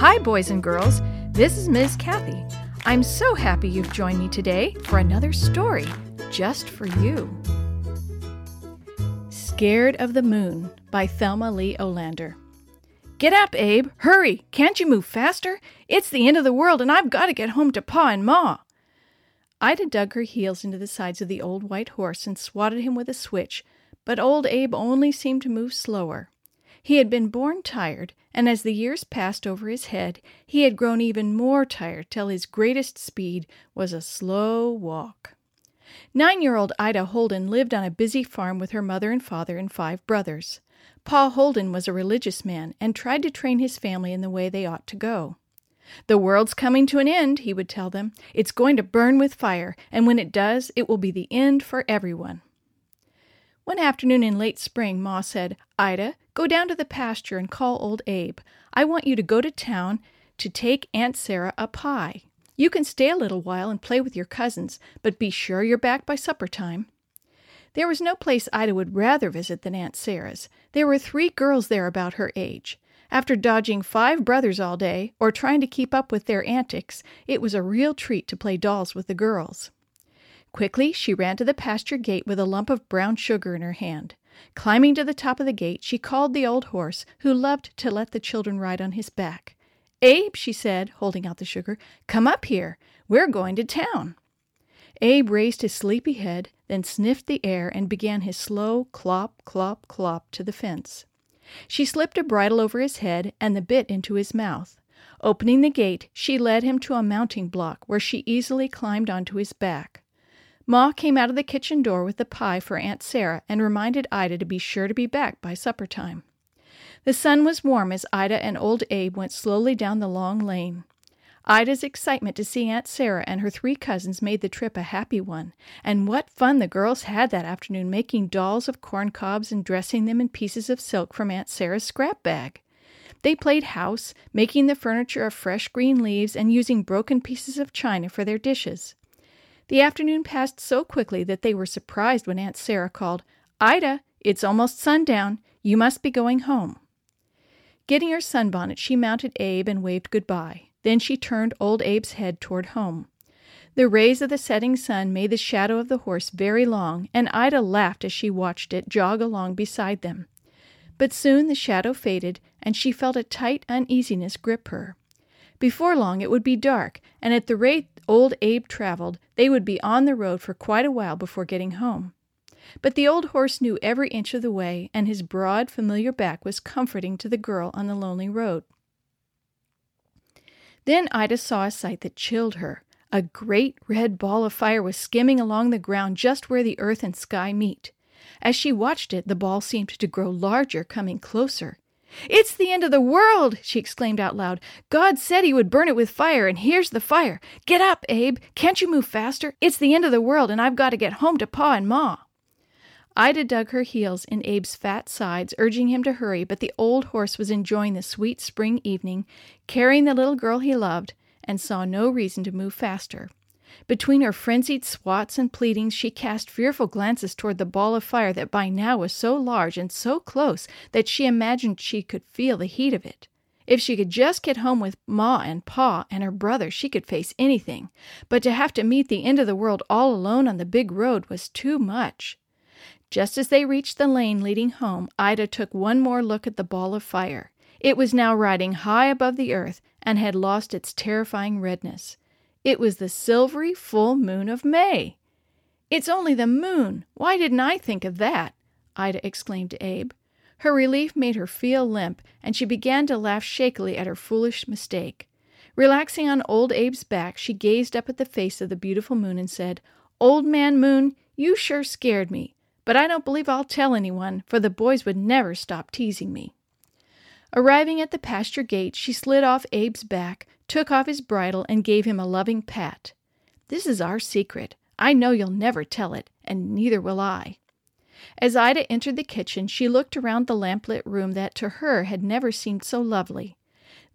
Hi, boys and girls. This is Ms. Kathy. I'm so happy you've joined me today for another story just for you. Scared of the Moon by Thelma Lee Olander. Get up, Abe. Hurry. Can't you move faster? It's the end of the world, and I've got to get home to Pa and Ma. Ida dug her heels into the sides of the old white horse and swatted him with a switch, but old Abe only seemed to move slower. He had been born tired, and as the years passed over his head, he had grown even more tired till his greatest speed was a slow walk. Nine year old Ida Holden lived on a busy farm with her mother and father and five brothers. Pa Holden was a religious man and tried to train his family in the way they ought to go. The world's coming to an end, he would tell them. It's going to burn with fire, and when it does, it will be the end for everyone. One afternoon in late spring, Ma said, Ida, go down to the pasture and call old Abe. I want you to go to town to take Aunt Sarah a pie. You can stay a little while and play with your cousins, but be sure you're back by supper time. There was no place Ida would rather visit than Aunt Sarah's. There were three girls there about her age. After dodging five brothers all day, or trying to keep up with their antics, it was a real treat to play dolls with the girls. Quickly, she ran to the pasture gate with a lump of brown sugar in her hand. Climbing to the top of the gate, she called the old horse, who loved to let the children ride on his back. Abe, she said, holding out the sugar, come up here. We're going to town. Abe raised his sleepy head, then sniffed the air and began his slow clop, clop, clop to the fence. She slipped a bridle over his head and the bit into his mouth. Opening the gate, she led him to a mounting block where she easily climbed onto his back. Ma came out of the kitchen door with the pie for Aunt Sarah and reminded Ida to be sure to be back by supper time. The sun was warm as Ida and old Abe went slowly down the long lane. Ida's excitement to see Aunt Sarah and her three cousins made the trip a happy one, and what fun the girls had that afternoon making dolls of corn cobs and dressing them in pieces of silk from Aunt Sarah's scrap bag. They played house, making the furniture of fresh green leaves and using broken pieces of china for their dishes. The afternoon passed so quickly that they were surprised when Aunt Sarah called, Ida, it's almost sundown. You must be going home. Getting her sunbonnet, she mounted Abe and waved goodbye. Then she turned old Abe's head toward home. The rays of the setting sun made the shadow of the horse very long, and Ida laughed as she watched it jog along beside them. But soon the shadow faded, and she felt a tight uneasiness grip her. Before long it would be dark, and at the rate old Abe traveled, they would be on the road for quite a while before getting home. But the old horse knew every inch of the way, and his broad, familiar back was comforting to the girl on the lonely road. Then Ida saw a sight that chilled her. A great red ball of fire was skimming along the ground just where the earth and sky meet. As she watched it, the ball seemed to grow larger, coming closer. It's the end of the world! she exclaimed out loud. God said he would burn it with fire, and here's the fire. Get up, Abe. Can't you move faster? It's the end of the world, and I've got to get home to Pa and Ma. Ida dug her heels in Abe's fat sides, urging him to hurry, but the old horse was enjoying the sweet spring evening, carrying the little girl he loved, and saw no reason to move faster. Between her frenzied swats and pleadings, she cast fearful glances toward the ball of fire that by now was so large and so close that she imagined she could feel the heat of it. If she could just get home with Ma and Pa and her brother, she could face anything. But to have to meet the end of the world all alone on the big road was too much. Just as they reached the lane leading home, Ida took one more look at the ball of fire. It was now riding high above the earth and had lost its terrifying redness. It was the silvery full moon of May. It's only the moon. Why didn't I think of that? Ida exclaimed to Abe. Her relief made her feel limp, and she began to laugh shakily at her foolish mistake. Relaxing on old Abe's back, she gazed up at the face of the beautiful moon and said, Old man Moon, you sure scared me, but I don't believe I'll tell anyone, for the boys would never stop teasing me. Arriving at the pasture gate, she slid off Abe's back, took off his bridle, and gave him a loving pat. This is our secret. I know you'll never tell it, and neither will I. As Ida entered the kitchen, she looked around the lamplit room that to her had never seemed so lovely.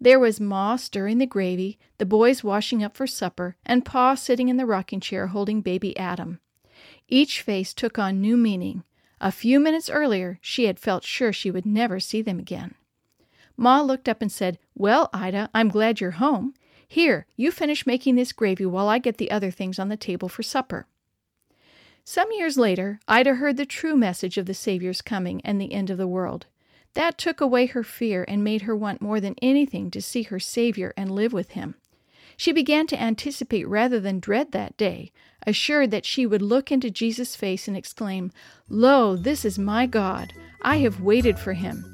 There was Ma stirring the gravy, the boys washing up for supper, and Pa sitting in the rocking chair holding baby Adam. Each face took on new meaning. A few minutes earlier, she had felt sure she would never see them again. Ma looked up and said, Well, Ida, I'm glad you're home. Here, you finish making this gravy while I get the other things on the table for supper. Some years later, Ida heard the true message of the Savior's coming and the end of the world. That took away her fear and made her want more than anything to see her Savior and live with him. She began to anticipate rather than dread that day, assured that she would look into Jesus' face and exclaim, Lo, this is my God. I have waited for him,